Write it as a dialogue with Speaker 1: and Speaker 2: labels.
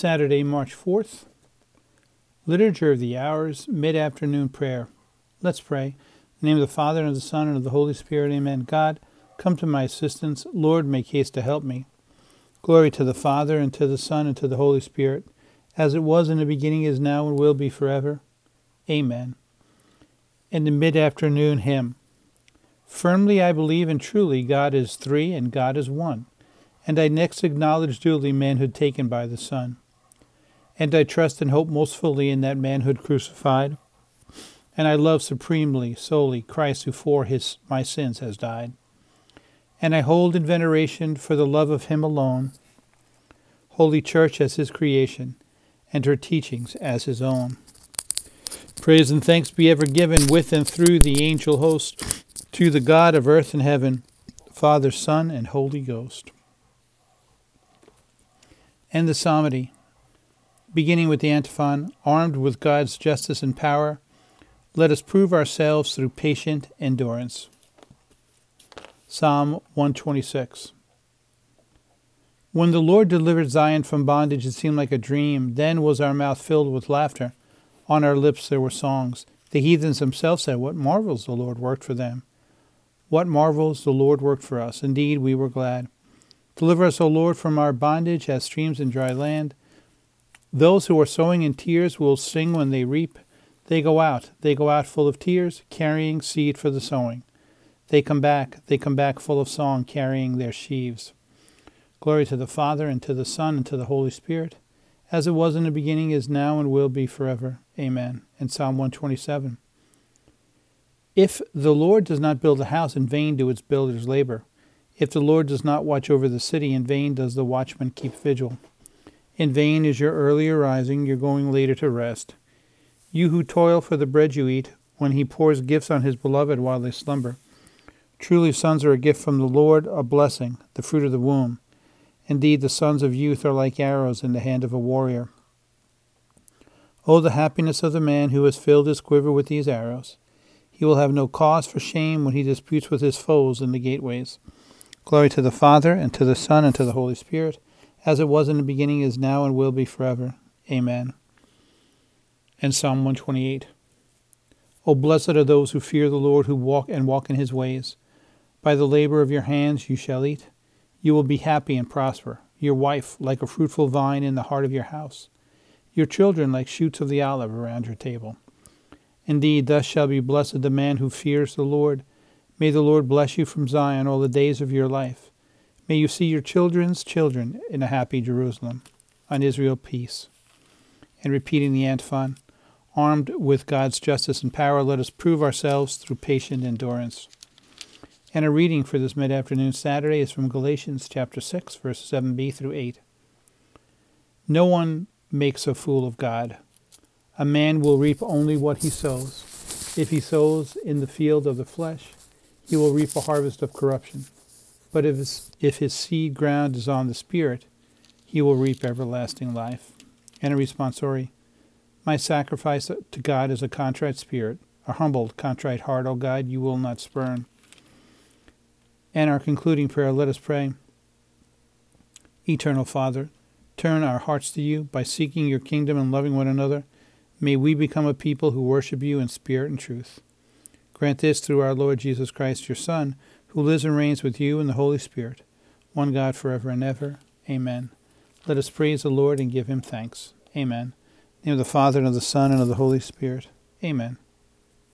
Speaker 1: Saturday, March 4th. Liturgy of the Hours, Mid Afternoon Prayer. Let's pray. In the name of the Father, and of the Son, and of the Holy Spirit, amen. God, come to my assistance. Lord, make haste to help me. Glory to the Father, and to the Son, and to the Holy Spirit, as it was in the beginning, is now, and will be forever. Amen. And the mid afternoon hymn. Firmly I believe and truly God is three and God is one. And I next acknowledge duly manhood taken by the Son. And I trust and hope most fully in that manhood crucified. And I love supremely, solely, Christ who for his my sins has died. And I hold in veneration for the love of him alone, Holy Church as his creation, and her teachings as his own. Praise and thanks be ever given with and through the angel host to the God of earth and heaven, Father, Son, and Holy Ghost. And the psalmody, beginning with the antiphon, armed with God's justice and power, let us prove ourselves through patient endurance. Psalm 126. When the Lord delivered Zion from bondage, it seemed like a dream. Then was our mouth filled with laughter. On our lips there were songs. The heathens themselves said, What marvels the Lord worked for them! What marvels the Lord worked for us! Indeed, we were glad. Deliver us, O Lord, from our bondage as streams in dry land. Those who are sowing in tears will sing when they reap. They go out, they go out full of tears, carrying seed for the sowing. They come back, they come back full of song, carrying their sheaves. Glory to the Father, and to the Son, and to the Holy Spirit, as it was in the beginning, is now, and will be forever. Amen. And Psalm 127. If the Lord does not build a house, in vain do its builders labor. If the Lord does not watch over the city, in vain does the watchman keep vigil. In vain is your earlier rising, your going later to rest. You who toil for the bread you eat, when he pours gifts on his beloved while they slumber. Truly, sons are a gift from the Lord, a blessing, the fruit of the womb. Indeed, the sons of youth are like arrows in the hand of a warrior. Oh, the happiness of the man who has filled his quiver with these arrows. He will have no cause for shame when he disputes with his foes in the gateways. Glory to the Father, and to the Son, and to the Holy Spirit, as it was in the beginning, is now, and will be forever. Amen. And Psalm 128. O blessed are those who fear the Lord, who walk and walk in his ways. By the labor of your hands you shall eat. You will be happy and prosper. Your wife like a fruitful vine in the heart of your house. Your children like shoots of the olive around your table. Indeed, thus shall be blessed the man who fears the Lord. May the Lord bless you from Zion all the days of your life. May you see your children's children in a happy Jerusalem. On Israel, peace. And repeating the antiphon, armed with God's justice and power, let us prove ourselves through patient endurance. And a reading for this mid afternoon Saturday is from Galatians chapter 6, verses 7b through 8. No one makes a fool of God. A man will reap only what he sows. If he sows in the field of the flesh, he will reap a harvest of corruption. But if his, if his seed ground is on the Spirit, he will reap everlasting life. And a responsory My sacrifice to God is a contrite spirit, a humbled, contrite heart, O God, you will not spurn. And our concluding prayer, let us pray. Eternal Father, turn our hearts to you by seeking your kingdom and loving one another May we become a people who worship you in spirit and truth. Grant this through our Lord Jesus Christ, your Son, who lives and reigns with you in the Holy Spirit, one God forever and ever. Amen. Let us praise the Lord and give him thanks. Amen. In the name of the Father, and of the Son, and of the Holy Spirit. Amen.